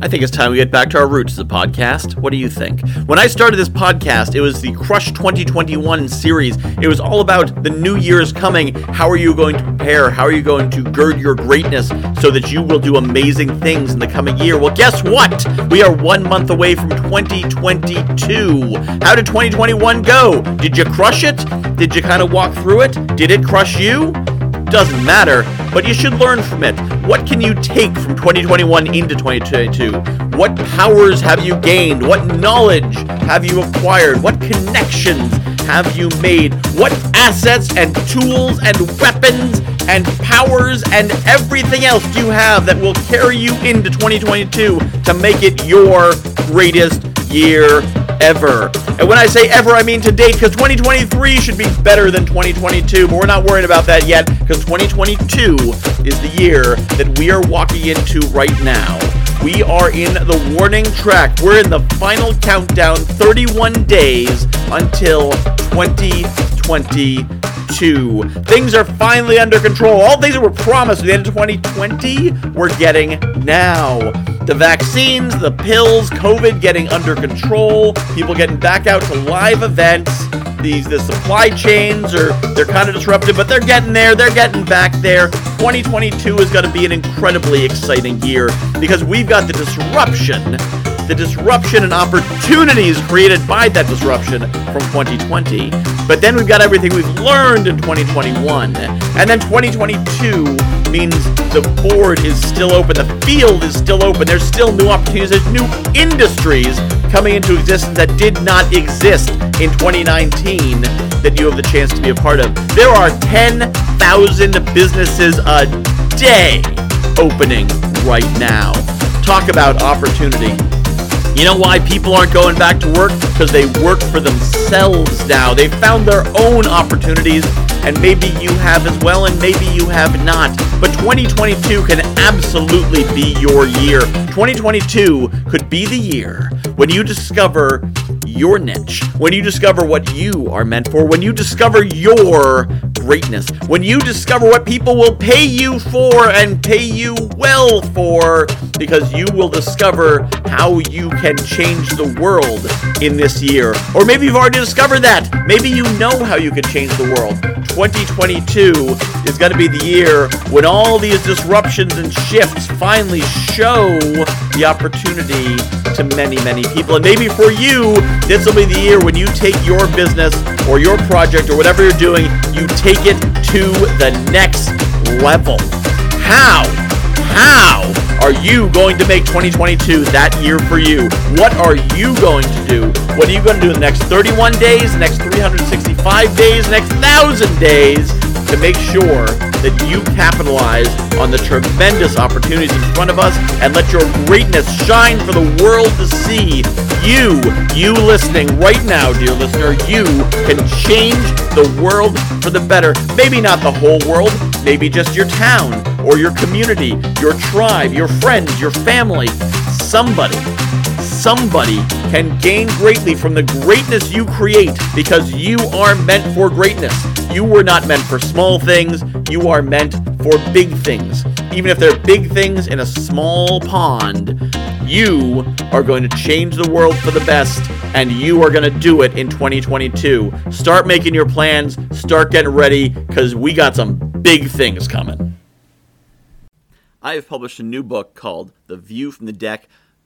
I think it's time we get back to our roots as a podcast. What do you think? When I started this podcast, it was the Crush 2021 series. It was all about the new year is coming. How are you going to prepare? How are you going to gird your greatness so that you will do amazing things in the coming year? Well, guess what? We are one month away from 2022. How did 2021 go? Did you crush it? Did you kind of walk through it? Did it crush you? Doesn't matter, but you should learn from it. What can you take from 2021 into 2022? What powers have you gained? What knowledge have you acquired? What connections have you made? What assets and tools and weapons and powers and everything else do you have that will carry you into 2022 to make it your greatest year ever. And when I say ever, I mean to date, because 2023 should be better than 2022, but we're not worried about that yet, because 2022 is the year that we are walking into right now. We are in the warning track. We're in the final countdown, 31 days until 2022. Things are finally under control. All things that were promised at the end of 2020, we're getting now. The vaccines, the pills, COVID getting under control, people getting back out to live events. These the supply chains are they're kind of disrupted, but they're getting there. They're getting back there. 2022 is going to be an incredibly exciting year because we've got the disruption the disruption and opportunities created by that disruption from 2020. But then we've got everything we've learned in 2021. And then 2022 means the board is still open, the field is still open, there's still new opportunities, there's new industries coming into existence that did not exist in 2019 that you have the chance to be a part of. There are 10,000 businesses a day opening right now. Talk about opportunity. You know why people aren't going back to work? Because they work for themselves now. They've found their own opportunities, and maybe you have as well, and maybe you have not. But 2022 can absolutely be your year. 2022 could be the year when you discover your niche, when you discover what you are meant for, when you discover your greatness, when you discover what people will pay you for and pay you well for, because you will discover how you can change the world in this year. Or maybe you've already discovered that. Maybe you know how you can change the world. 2022 is going to be the year when all these disruptions and shifts finally show the opportunity to many, many people. And maybe for you, this will be the year when you take your business or your project or whatever you're doing, you take it to the next level. How? How are you going to make 2022 that year for you? What are you going to do? What are you going to do in the next 31 days, next 365 days, next 1,000 days to make sure that you capitalize on the tremendous opportunities in front of us and let your greatness shine for the world to see. You, you listening right now, dear listener, you can change the world for the better. Maybe not the whole world, maybe just your town or your community, your tribe, your friends, your family. Somebody somebody can gain greatly from the greatness you create because you are meant for greatness. You were not meant for small things, you are meant for big things. Even if they're big things in a small pond, you are going to change the world for the best and you are going to do it in 2022. Start making your plans, start getting ready because we got some big things coming. I have published a new book called The View from the Deck